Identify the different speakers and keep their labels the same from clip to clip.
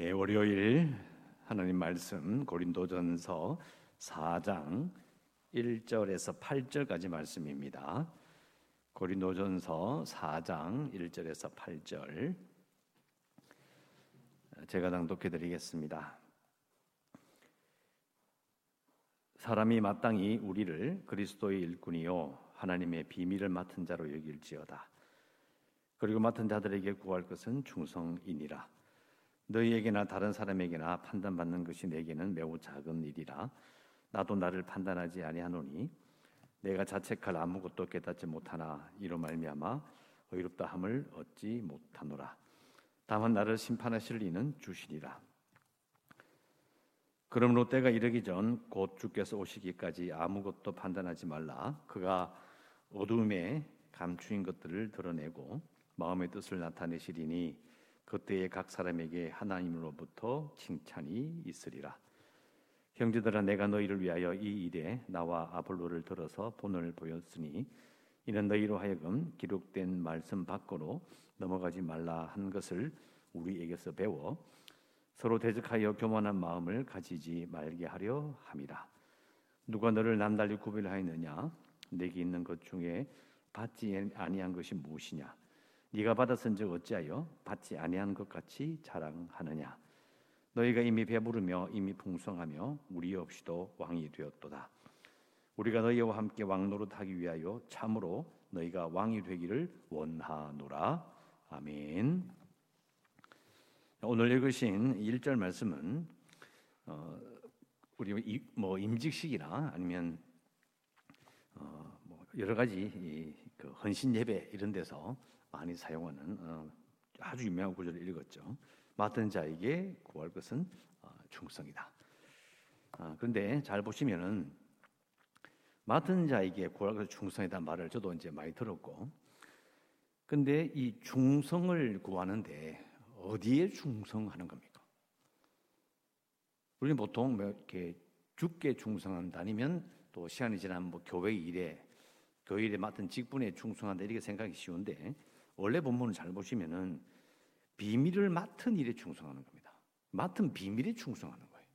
Speaker 1: 예, 월요일 하나님 말씀 고린도전서 4장 1절에서 8절까지 말씀입니다. 고린도전서 4장 1절에서 8절 제가 낭독해 드리겠습니다. 사람이 마땅히 우리를 그리스도의 일꾼이요 하나님의 비밀을 맡은 자로 여길지어다. 그리고 맡은 자들에게 구할 것은 충성이니라. 너희에게나 다른 사람에게나 판단받는 것이 내게는 매우 작은 일이라 나도 나를 판단하지 아니하노니 내가 자책할 아무것도 깨닫지 못하나 이로 말미암아 의롭다 함을 얻지 못하노라. 다만 나를 심판하실 이는 주시리라. 그러므로 때가 이르기 전 곧 주께서 오시기까지 아무것도 판단하지 말라. 그가 어둠에 감추인 것들을 드러내고 마음의 뜻을 나타내시리니 그때에 각 사람에게 하나님으로부터 칭찬이 있으리라. 형제들아 내가 너희를 위하여 이 일에 나와 아볼로를 들어서 본을 보였으니 이는 너희로 하여금 기록된 말씀 밖으로 넘어가지 말라 한 것을 우리에게서 배워 서로 대적하여 교만한 마음을 가지지 말게 하려 함이라. 누가 너를 남달리 구별하였느냐? 내게 있는 것 중에 받지 아니한 것이 무엇이냐? 네가 받았은즉 어찌하여 받지 아니한 것 같이 자랑하느냐? 너희가 이미 배부르며 이미 풍성하며 우리 없이도 왕이 되었도다. 우리가 너희와 함께 왕노릇하기 위하여 참으로 너희가 왕이 되기를 원하노라. 아멘. 오늘 읽으신 1절 말씀은 어, 우리 뭐 임직식이나 아니면 어, 뭐 여러 가지 이, 그 헌신 예배 이런 데서 많이 사용하는 어, 아주 유명한 구절을 읽었죠. 맡은 자에게 구할 것은 어, 충성이다. 아, 그런데 잘 보시면은 맡은 자에게 구할 것은 충성이다 말을 저도 이제 많이 들었고, 근데 이 충성을 구하는데 어디에 충성하는 겁니까? 우리는 보통 뭐 이렇게 죽게 충성한다 아니면 또 시간이 지나면 뭐 교회 일에 교회 일에 맡은 직분에 충성한다 이렇게 생각이 쉬운데 원래 본문을 잘 보시면은 비밀을 맡은 일에 충성하는 겁니다. 맡은 비밀에 충성하는 거예요.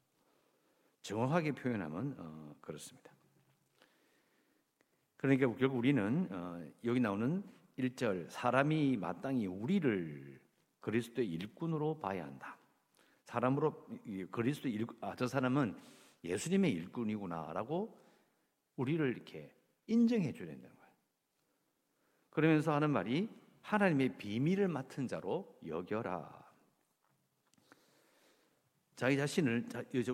Speaker 1: 정확하게 표현하면 어, 그렇습니다. 그러니까 결국 우리는 어, 여기 나오는 1절 사람이 마땅히 우리를 그리스도의 일꾼으로 봐야 한다. 사람으로 그리스도 일 아, 저 사람은 예수님의 일꾼이구나라고 우리를 이렇게 인정해 줘야 된다는 거예요. 그러면서 하는 말이 하나님의 비밀을 맡은 자로 여겨라. 자기 자신을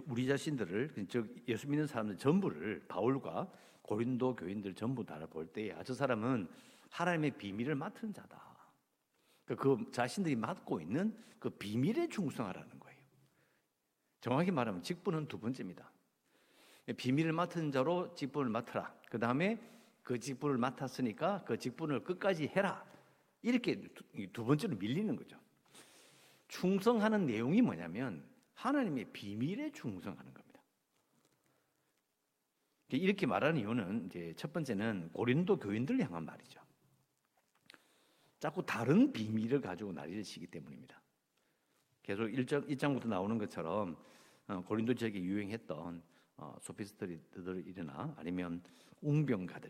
Speaker 1: 우리 자신들을 예수 믿는 사람들 전부를 바울과 고린도 교인들 전부 다 볼 때에 아, 저 사람은 하나님의 비밀을 맡은 자다. 그러니까 그 자신들이 맡고 있는 그 비밀에 충성하라는 거예요. 정확히 말하면 직분은 두 번째입니다. 비밀을 맡은 자로 직분을 맡으라. 그 다음에 그 직분을 맡았으니까 그 직분을 끝까지 해라. 이렇게 두 번째로 밀리는 거죠. 충성하는 내용이 뭐냐면 하나님의 비밀에 충성하는 겁니다. 이렇게 말하는 이유는 이제 첫 번째는 고린도 교인들 향한 말이죠. 자꾸 다른 비밀을 가지고 난리를 치기 때문입니다. 계속 1장, 1장부터 나오는 것처럼 어, 고린도 지역에 유행했던 어, 소피스트리들이나 아니면 웅병가들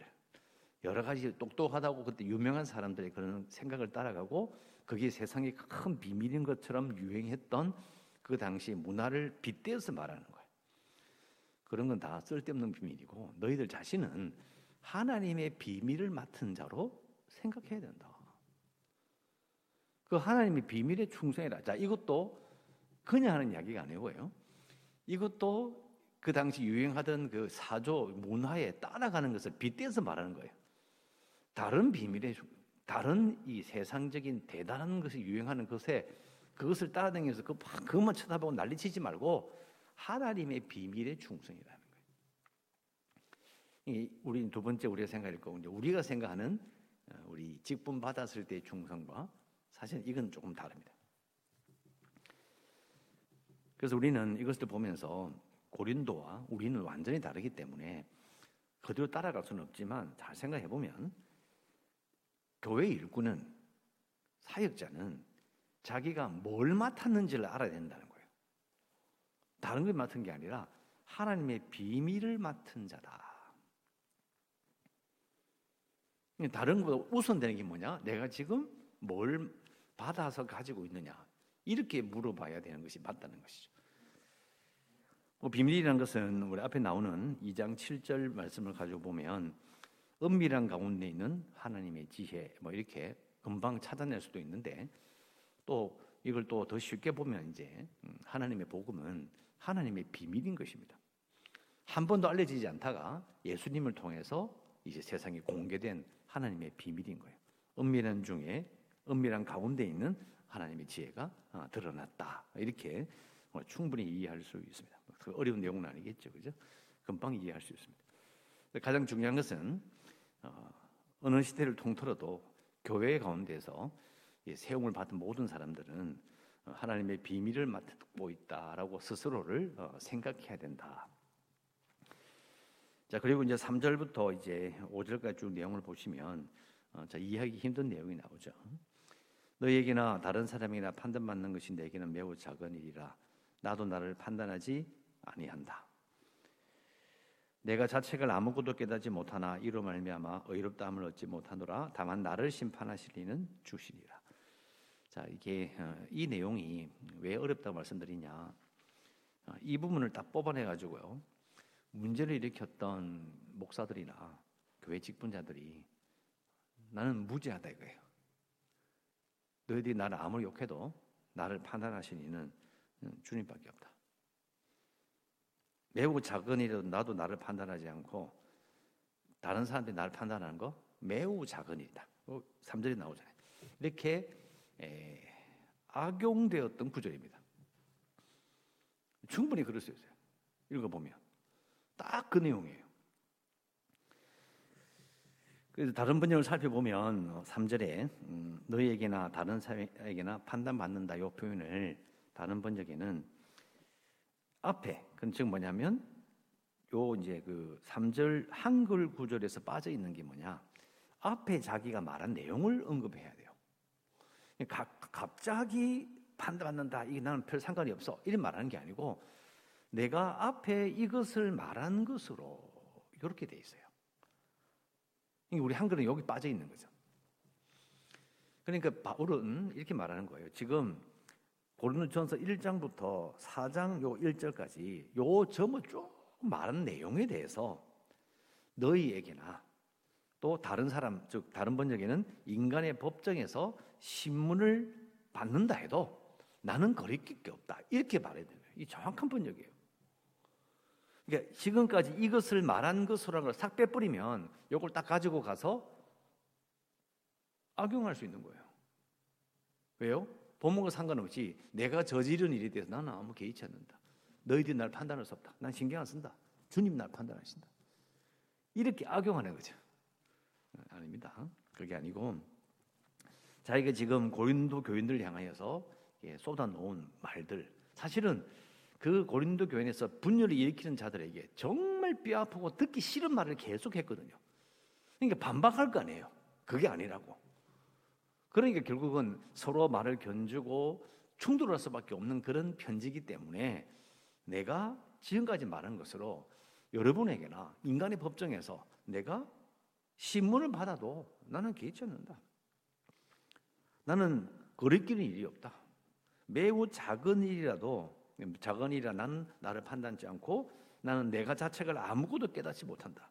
Speaker 1: 여러 가지 똑똑하다고 그때 유명한 사람들의 그런 생각을 따라가고 그게 세상의 큰 비밀인 것처럼 유행했던 그 당시 문화를 빗대어서 말하는 거예요. 그런 건 다 쓸데없는 비밀이고 너희들 자신은 하나님의 비밀을 맡은 자로 생각해야 된다. 그 하나님의 비밀에 충성해라. 자, 이것도 그냥 하는 이야기가 아니고요. 이것도 그 당시 유행하던 그 사조 문화에 따라가는 것을 빗대서 말하는 거예요. 다른 비밀에 다른 이 세상적인 대단한 것이 유행하는 것에 그것을 따라다니면서 그 그것만 쳐다보고 난리치지 말고 하나님의 비밀에 충성이라는 거예요. 우리 두 번째 우리가 생각할 거고 이제 우리가 생각하는 어, 우리 직분 받았을 때의 충성과 사실 이건 조금 다릅니다. 그래서 우리는 이것을 보면서 고린도와 우리는 완전히 다르기 때문에 그대로 따라갈 수는 없지만 잘 생각해 보면 교회 일꾼은 사역자는 자기가 뭘 맡았는지를 알아야 된다는 거예요. 다른 걸 맡은 게 아니라 하나님의 비밀을 맡은 자다. 다른 것보다 우선되는 게 뭐냐? 내가 지금 뭘 받아서 가지고 있느냐? 이렇게 물어봐야 되는 것이 맞다는 것이죠. 뭐 비밀이라는 것은 우리 앞에 나오는 2장 7절 말씀을 가지고 보면 은밀한 가운데 있는 하나님의 지혜 뭐 이렇게 금방 찾아낼 수도 있는데 또 이걸 또 더 쉽게 보면 이제 음, 하나님의 복음은 하나님의 비밀인 것입니다. 한 번도 알려지지 않다가 예수님을 통해서 이제 세상에 공개된 하나님의 비밀인 거예요. 은밀한 중에 은밀한 가운데 있는 하나님의 지혜가 어, 드러났다. 이렇게 뭐 충분히 이해할 수 있습니다. 그 어려운 내용은 아니겠죠, 그죠? 금방 이해할 수 있습니다. 가장 중요한 것은 어, 어느 시대를 통틀어도 교회 가운데서 세움을 받은 모든 사람들은 어, 하나님의 비밀을 맡고 있다라고 스스로를 생각해야 된다. 자, 그리고 이제 3절부터 이제 5절까지 쭉 내용을 보시면 어, 자, 이해하기 힘든 내용이 나오죠. 너에게나 다른 사람이나 판단받는 것이 내게는 매우 작은 일이라 나도 나를 판단하지 아니한다. 내가 자책을 아무것도 깨닫지 못하나 이로 말미암아 의롭다함을 얻지 못하노라 다만 나를 심판하실 이는 주시리라. 자 이게 어, 이 내용이 왜 어렵다고 말씀드리냐? 어, 이 부분을 딱 뽑아내 가지고요. 문제를 일으켰던 목사들이나 교회 직분자들이 나는 무죄하다 이거예요. 너희들이 나를 아무리 욕해도 나를 판단하신 이는 주님밖에 없다. 매우 작은 일이라도 나도 나를 판단하지 않고 다른 사람들이 나를 판단하는 거 매우 작은 일이다. 3절이 뭐 나오잖아요. 이렇게 에, 악용되었던 구절입니다. 충분히 그럴 수 있어요. 읽어보면. 딱 그 내용이에요. 그래서 다른 번역을 살펴보면 3절에 음, 너희에게나 다른 사람에게나 판단받는다 이 표현을 다른 번역에는 앞에 그건 즉 뭐냐면 요 이제 그 3절 한글 구절에서 빠져 있는 게 뭐냐 앞에 자기가 말한 내용을 언급해야 돼요. 가, 갑자기 판단받는다 이게 나는 별 상관이 없어 이런 말하는 게 아니고 내가 앞에 이것을 말한 것으로 이렇게 돼 있어요. 우리 한글은 여기 빠져 있는 거죠. 그러니까 바울은 이렇게 말하는 거예요. 지금 고린도전서 1장부터 4장 요 1절까지 요 점을 쭉 말한 내용에 대해서 너희에게나 또 다른 사람 즉 다른 번역에는 인간의 법정에서 신문을 받는다 해도 나는 거리낄 게 없다 이렇게 말해야 되는. 이 정확한 번역이에요. 그러니까 지금까지 이것을 말한 것으로 싹 빼버리면 이걸 딱 가지고 가서 악용할 수 있는 거예요. 왜요? 본문과 상관없이 내가 저지른 일에 대해서 나는 아무 개의치 않는다. 너희들이 날 판단할 수 없다. 난 신경 안 쓴다. 주님 날 판단하신다. 이렇게 악용하는 거죠. 아닙니다. 그게 아니고 자기가 지금 고린도 교인들을 향하여서 쏟아놓은 말들 사실은 그 고린도 교회에서 분열을 일으키는 자들에게 정말 뼈아프고 듣기 싫은 말을 계속 했거든요. 그러니까 반박할 거 아니에요. 그게 아니라고. 그러니까 결국은 서로 말을 견주고 충돌할 수밖에 없는 그런 편지기 때문에 내가 지금까지 말한 것으로 여러분에게나 인간의 법정에서 내가 신문을 받아도 나는 개의치 않는다. 나는 거리끼는 일이 없다. 매우 작은 일이라도 작은 일이라 나는 나를 판단치 않고 나는 내가 자책을 아무것도 깨닫지 못한다.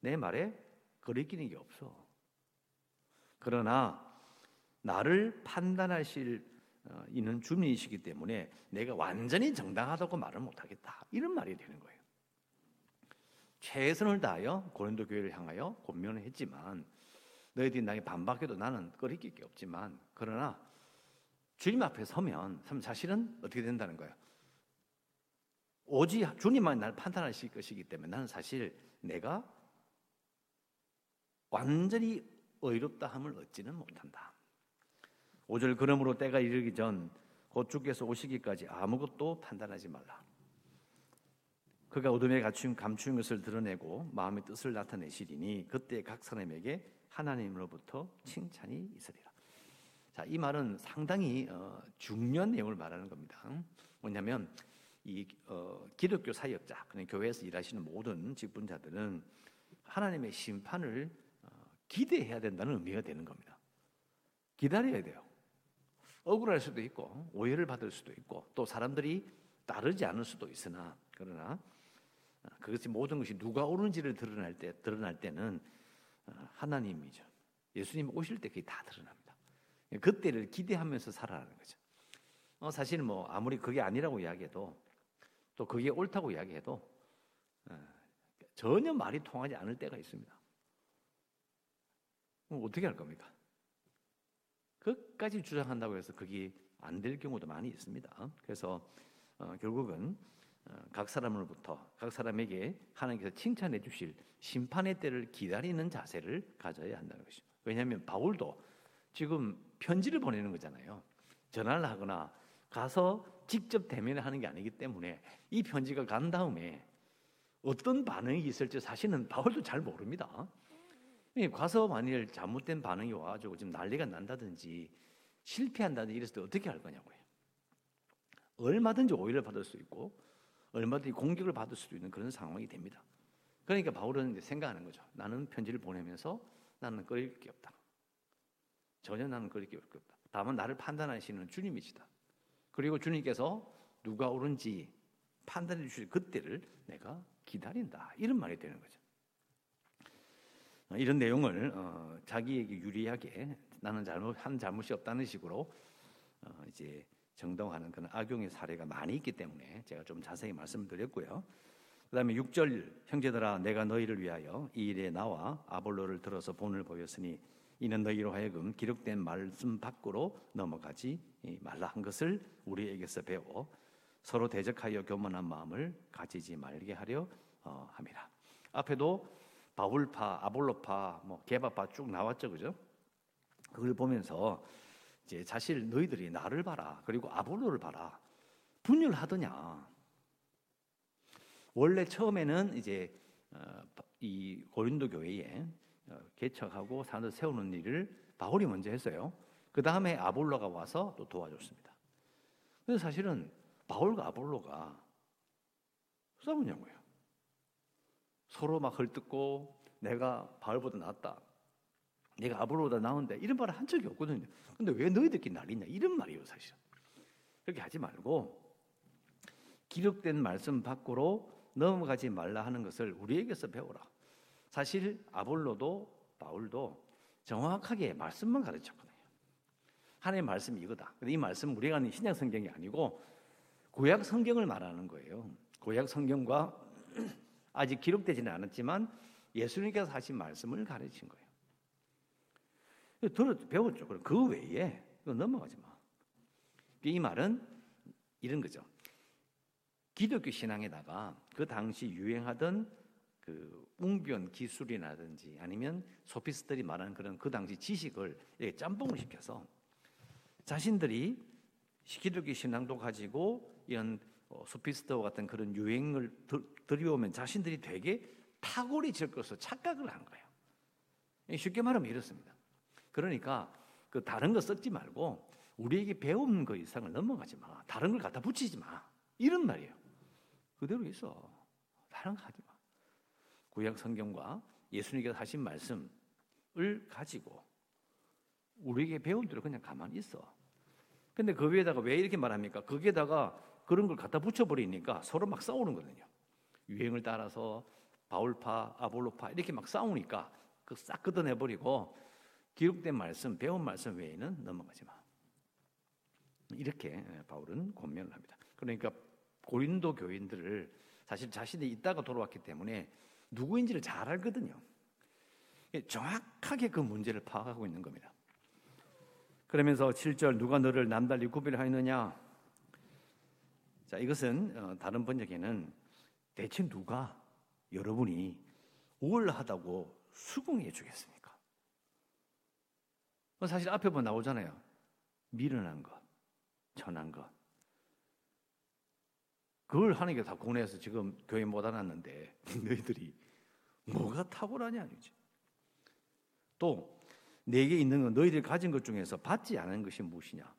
Speaker 1: 내 말에 거리끼는 게 없어. 그러나 나를 판단하실 어, 이는 주님이시기 때문에 내가 완전히 정당하다고 말을 못하겠다. 이런 말이 되는 거예요. 최선을 다하여 고린도 교회를 향하여 권면을 했지만 너희들이 나에게 반박해도 나는 거리낄 게 없지만 그러나 주님 앞에 서면 사실은 어떻게 된다는 거예요? 오직 주님만 날 판단하실 것이기 때문에 나는 사실 내가 완전히 의롭다 함을 얻지는 못한다. 5절 그러므로 때가 이르기 전 곧 주께서 오시기까지 아무것도 판단하지 말라. 그가 어둠에 갖춘 감추인 것을 드러내고 마음의 뜻을 나타내시리니 그때 각 사람에게 하나님으로부터 칭찬이 있으리라. 자, 이 말은 상당히 어, 중요한 내용을 말하는 겁니다. 뭐냐면 이 어, 기독교 사역자, 그냥 교회에서 일하시는 모든 직분자들은 하나님의 심판을 어, 기대해야 된다는 의미가 되는 겁니다. 기다려야 돼요. 억울할 수도 있고 오해를 받을 수도 있고 또 사람들이 따르지 않을 수도 있으나 그러나 어, 그것이 모든 것이 누가 옳은지를 드러날 때 드러날 때는 어, 하나님이죠. 예수님 오실 때 그게 다 드러납니다. 그때를 기대하면서 살아가는 거죠. 어, 사실 뭐 아무리 그게 아니라고 이야기해도 또 그게 옳다고 이야기해도 어, 전혀 말이 통하지 않을 때가 있습니다. 어떻게 할 겁니까? 끝까지 주장한다고 해서 그게 안 될 경우도 많이 있습니다. 그래서 어, 결국은 어, 각 사람으로부터 각 사람에게 하나님께서 칭찬해 주실 심판의 때를 기다리는 자세를 가져야 한다는 것입니다. 왜냐하면 바울도 지금 편지를 보내는 거잖아요. 전화를 하거나 가서 직접 대면을 하는 게 아니기 때문에 이 편지가 간 다음에 어떤 반응이 있을지 사실은 바울도 잘 모릅니다. 가서 만일 잘못된 반응이 와가지고 지금 난리가 난다든지 실패한다든지 이랬을 때 어떻게 할 거냐고요. 얼마든지 오해를 받을 수 있고 얼마든지 공격을 받을 수도 있는 그런 상황이 됩니다. 그러니까 바울은 생각하는 거죠. 나는 편지를 보내면서 나는 끌릴 게 없다. 전혀 나는 끌릴 게 없다. 다만 나를 판단하시는 주님이시다. 그리고 주님께서 누가 옳은지 판단해 주실 그때를 내가 기다린다. 이런 말이 되는 거죠. 이런 내용을 어, 자기에게 유리하게 나는 잘못 한 잘못이 없다는 식으로 어, 이제 정당화하는 그런 악용의 사례가 많이 있기 때문에 제가 좀 자세히 말씀드렸고요. 그다음에 6절 형제들아 내가 너희를 위하여 이 일에 나와 아볼로를 들어서 본을 보였으니 이는 너희로 하여금 기록된 말씀 밖으로 넘어가지 말라 한 것을 우리에게서 배워 서로 대적하여 교만한 마음을 가지지 말게 하려 어, 함이라. 앞에도 바울파, 아볼로파, 뭐 개바파 쭉 나왔죠, 그죠? 그걸 보면서 이제 사실 너희들이 나를 봐라, 그리고 아볼로를 봐라, 분열하더냐. 원래 처음에는 이제 어, 이 고린도 교회에 어, 개척하고 산을 세우는 일을 바울이 먼저 했어요. 그 다음에 아볼로가 와서 또 도와줬습니다. 근데 사실은 바울과 아볼로가 싸우냐고요. 서로 막 헐뜯고 내가 바울보다 낫다. 내가 아볼로보다 나은데 이런 말을 한 적이 없거든요. 근데 왜 너희들끼리 난리냐 이런 말이에요 사실. 그렇게 하지 말고 기록된 말씀 밖으로 넘어가지 말라 하는 것을 우리에게서 배우라. 사실 아볼로도 바울도 정확하게 말씀만 가르쳤거든요. 하나님의 말씀이 이거다. 이 말씀 우리가 아는 신약 성경이 아니고 구약 성경을 말하는 거예요. 구약 성경과 아직 기록되지는 않았지만 예수님께서 하신 말씀을 가르친 거예요. 들어 배웠죠. 그 외에 넘어가지 마. 이 말은 이런 거죠. 기독교 신앙에다가 그 당시 유행하던 그 웅변 기술이라든지 아니면 소피스들이 말하는 그런 그 당시 지식을 짬뽕을 시켜서 자신들이 기독교 신앙도 가지고 이런 어, 소피스트와 같은 그런 유행을 들여오면 자신들이 되게 탁월해질 것으로 착각을 한 거예요. 쉽게 말하면 이렇습니다. 그러니까 그 다른 거 썩지 말고 우리에게 배운 거 이상을 넘어가지 마. 다른 걸 갖다 붙이지 마. 이런 말이에요. 그대로 있어. 다른 거 하지 마. 구약 성경과 예수님께서 하신 말씀을 가지고 우리에게 배운 대로 그냥 가만히 있어. 근데 그 위에다가 왜 이렇게 말합니까? 거기에다가 그런 걸 갖다 붙여버리니까 서로 막 싸우는 거거든요. 유행을 따라서 바울파, 아볼로파 이렇게 막 싸우니까 그싹 걷어내버리고 기록된 말씀, 배운 말씀 외에는 넘어가지 마. 이렇게 바울은 권면을 합니다. 그러니까 고린도 교인들을 사실 자신이 있다가 돌아왔기 때문에 누구인지를 잘 알거든요. 정확하게 그 문제를 파악하고 있는 겁니다. 그러면서 7절 누가 너를 남달리 구별하였느냐? 자, 이것은 어, 다른 번역에는 대체 누가 여러분이 우월하다고 수긍해 주겠습니까? 뭐 사실 앞에 보면 나오잖아요. 미련한 것, 천한 것. 그걸 하는 게다 고뇌해서 지금 교회 못 알았는데 너희들이 뭐가 탁월하냐 아니지. 또 내게 있는 건 너희들이 가진 것 중에서 받지 않은 것이 무엇이냐?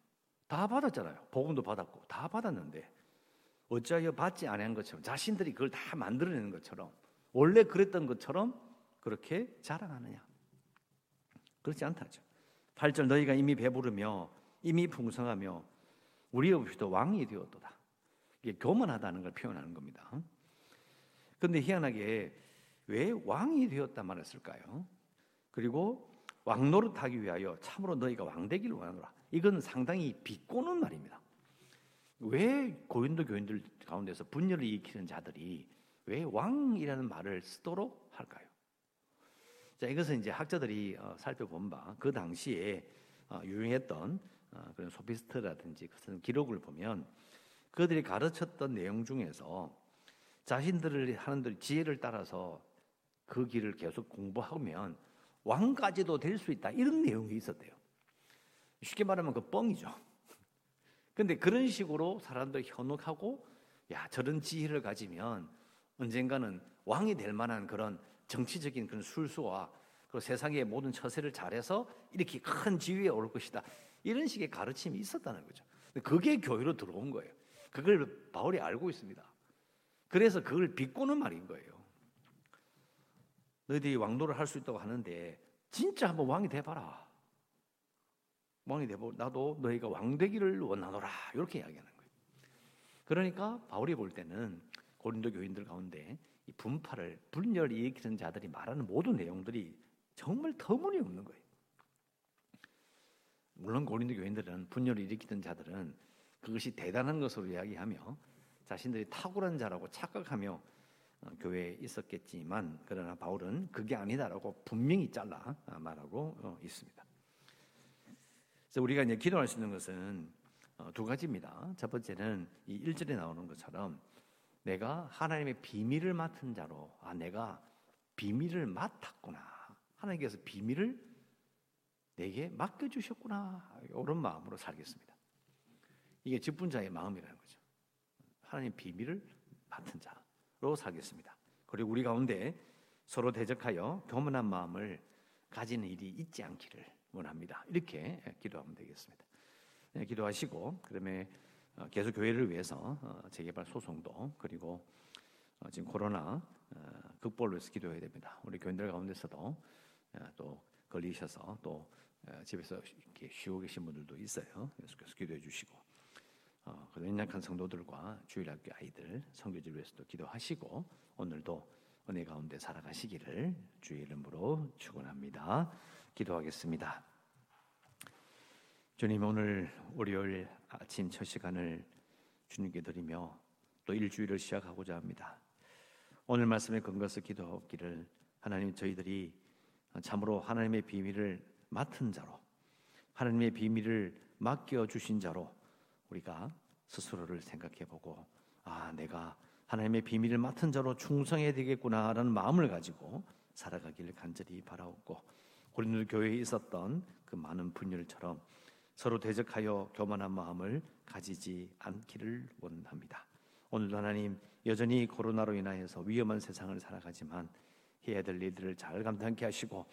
Speaker 1: 다 받았잖아요. 복음도 받았고 다 받았는데 어찌하여 받지 않은 것처럼 자신들이 그걸 다 만들어내는 것처럼 원래 그랬던 것처럼 그렇게 자랑하느냐? 그렇지 않다죠. 8절 너희가 이미 배부르며 이미 풍성하며 우리 없이도 왕이 되었도다. 이게 교만하다는 걸 표현하는 겁니다. 근데 희한하게 왜 왕이 되었다 말했을까요? 그리고 왕노릇하기 위하여 참으로 너희가 왕 되기를 원하노라. 이건 상당히 비꼬는 말입니다. 왜 고린도 교인들 가운데서 분열을 일으키는 자들이 왜 왕이라는 말을 쓰도록 할까요? 자, 이것은 이제 학자들이 어, 살펴본 바 그 당시에 어, 유행했던 어, 그런 소피스트라든지 그런 기록을 보면 그들이 가르쳤던 내용 중에서 자신들을 하는 지혜를 따라서 그 길을 계속 공부하면 왕까지도 될 수 있다 이런 내용이 있었대요. 쉽게 말하면 그 뻥이죠. 근데 그런 식으로 사람들 현혹하고 야 저런 지혜를 가지면 언젠가는 왕이 될 만한 그런 정치적인 그런 술수와 그 세상의 모든 처세를 잘해서 이렇게 큰 지위에 오를 것이다. 이런 식의 가르침이 있었다는 거죠. 그게 교회로 들어온 거예요. 그걸 바울이 알고 있습니다. 그래서 그걸 비꼬는 말인 거예요. 너희들이 왕노를 할 수 있다고 하는데 진짜 한번 왕이 돼봐라. 왕이 되고 나도 너희가 왕 되기를 원하노라 이렇게 이야기하는 거예요. 그러니까 바울이 볼 때는 고린도 교인들 가운데 이 분파를 분열 일으키는 자들이 말하는 모든 내용들이 정말 터무니없는 거예요. 물론 고린도 교인들은 분열을 일으키던 자들은 그것이 대단한 것으로 이야기하며 자신들이 탁월한 자라고 착각하며 어, 교회에 있었겠지만 그러나 바울은 그게 아니다라고 분명히 잘라 말하고 어, 있습니다. 그래서 우리가 이제 기도할 수 있는 것은 어, 두 가지입니다. 첫 번째는 이 1절에 나오는 것처럼 내가 하나님의 비밀을 맡은 자로 아 내가 비밀을 맡았구나. 하나님께서 비밀을 내게 맡겨 주셨구나. 이런 마음으로 살겠습니다. 이게 직분자의 마음이라는 거죠. 하나님 비밀을 맡은 자로 살겠습니다. 그리고 우리 가운데 서로 대적하여 교만한 마음을 가지는 일이 있지 않기를 원합니다. 이렇게 기도하면 되겠습니다. 네, 기도하시고 그다음에 어, 계속 교회를 위해서 어, 재개발 소송도 그리고 어, 지금 코로나 극복을 위해서 기도해야 됩니다. 우리 교인들 가운데서도 또 걸리셔서 또 집에서 이렇게 쉬고 계신 분들도 있어요. 계속해서 기도해 주시고 그 연약한 성도들과 주일학교 아이들 성교질 위해서도 기도하시고 오늘도 은혜 가운데 살아가시기를 주의 이름으로 축원합니다. 기도하겠습니다. 주님 오늘 월요일 아침 첫 시간을 주님께 드리며 또 일주일을 시작하고자 합니다. 오늘 말씀에 근거해서 기도하기를 하나님 저희들이 참으로 하나님의 비밀을 맡은 자로 하나님의 비밀을 맡겨 주신 자로 우리가 스스로를 생각해 보고 아 내가 하나님의 비밀을 맡은 자로 충성해야 되겠구나라는 마음을 가지고 살아가기를 간절히 바라옵고 고린도 교회에 있었던 그 많은 분열처럼 서로 대적하여 교만한 마음을 가지지 않기를 원합니다. 오늘도 하나님 여전히 코로나로 인하여서 위험한 세상을 살아가지만 해야 될 일들을 잘 감당케 하시고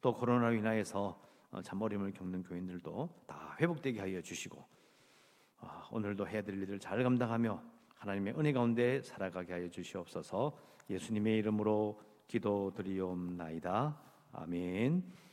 Speaker 1: 또 코로나로 인하여서 어, 잠버림을 겪는 교인들도 다 회복되게 하여 주시고 아, 오늘도 해야 될 일들을 잘 감당하며 하나님의 은혜 가운데 살아가게 하여 주시옵소서 예수님의 이름으로 기도드리옵나이다. 아멘.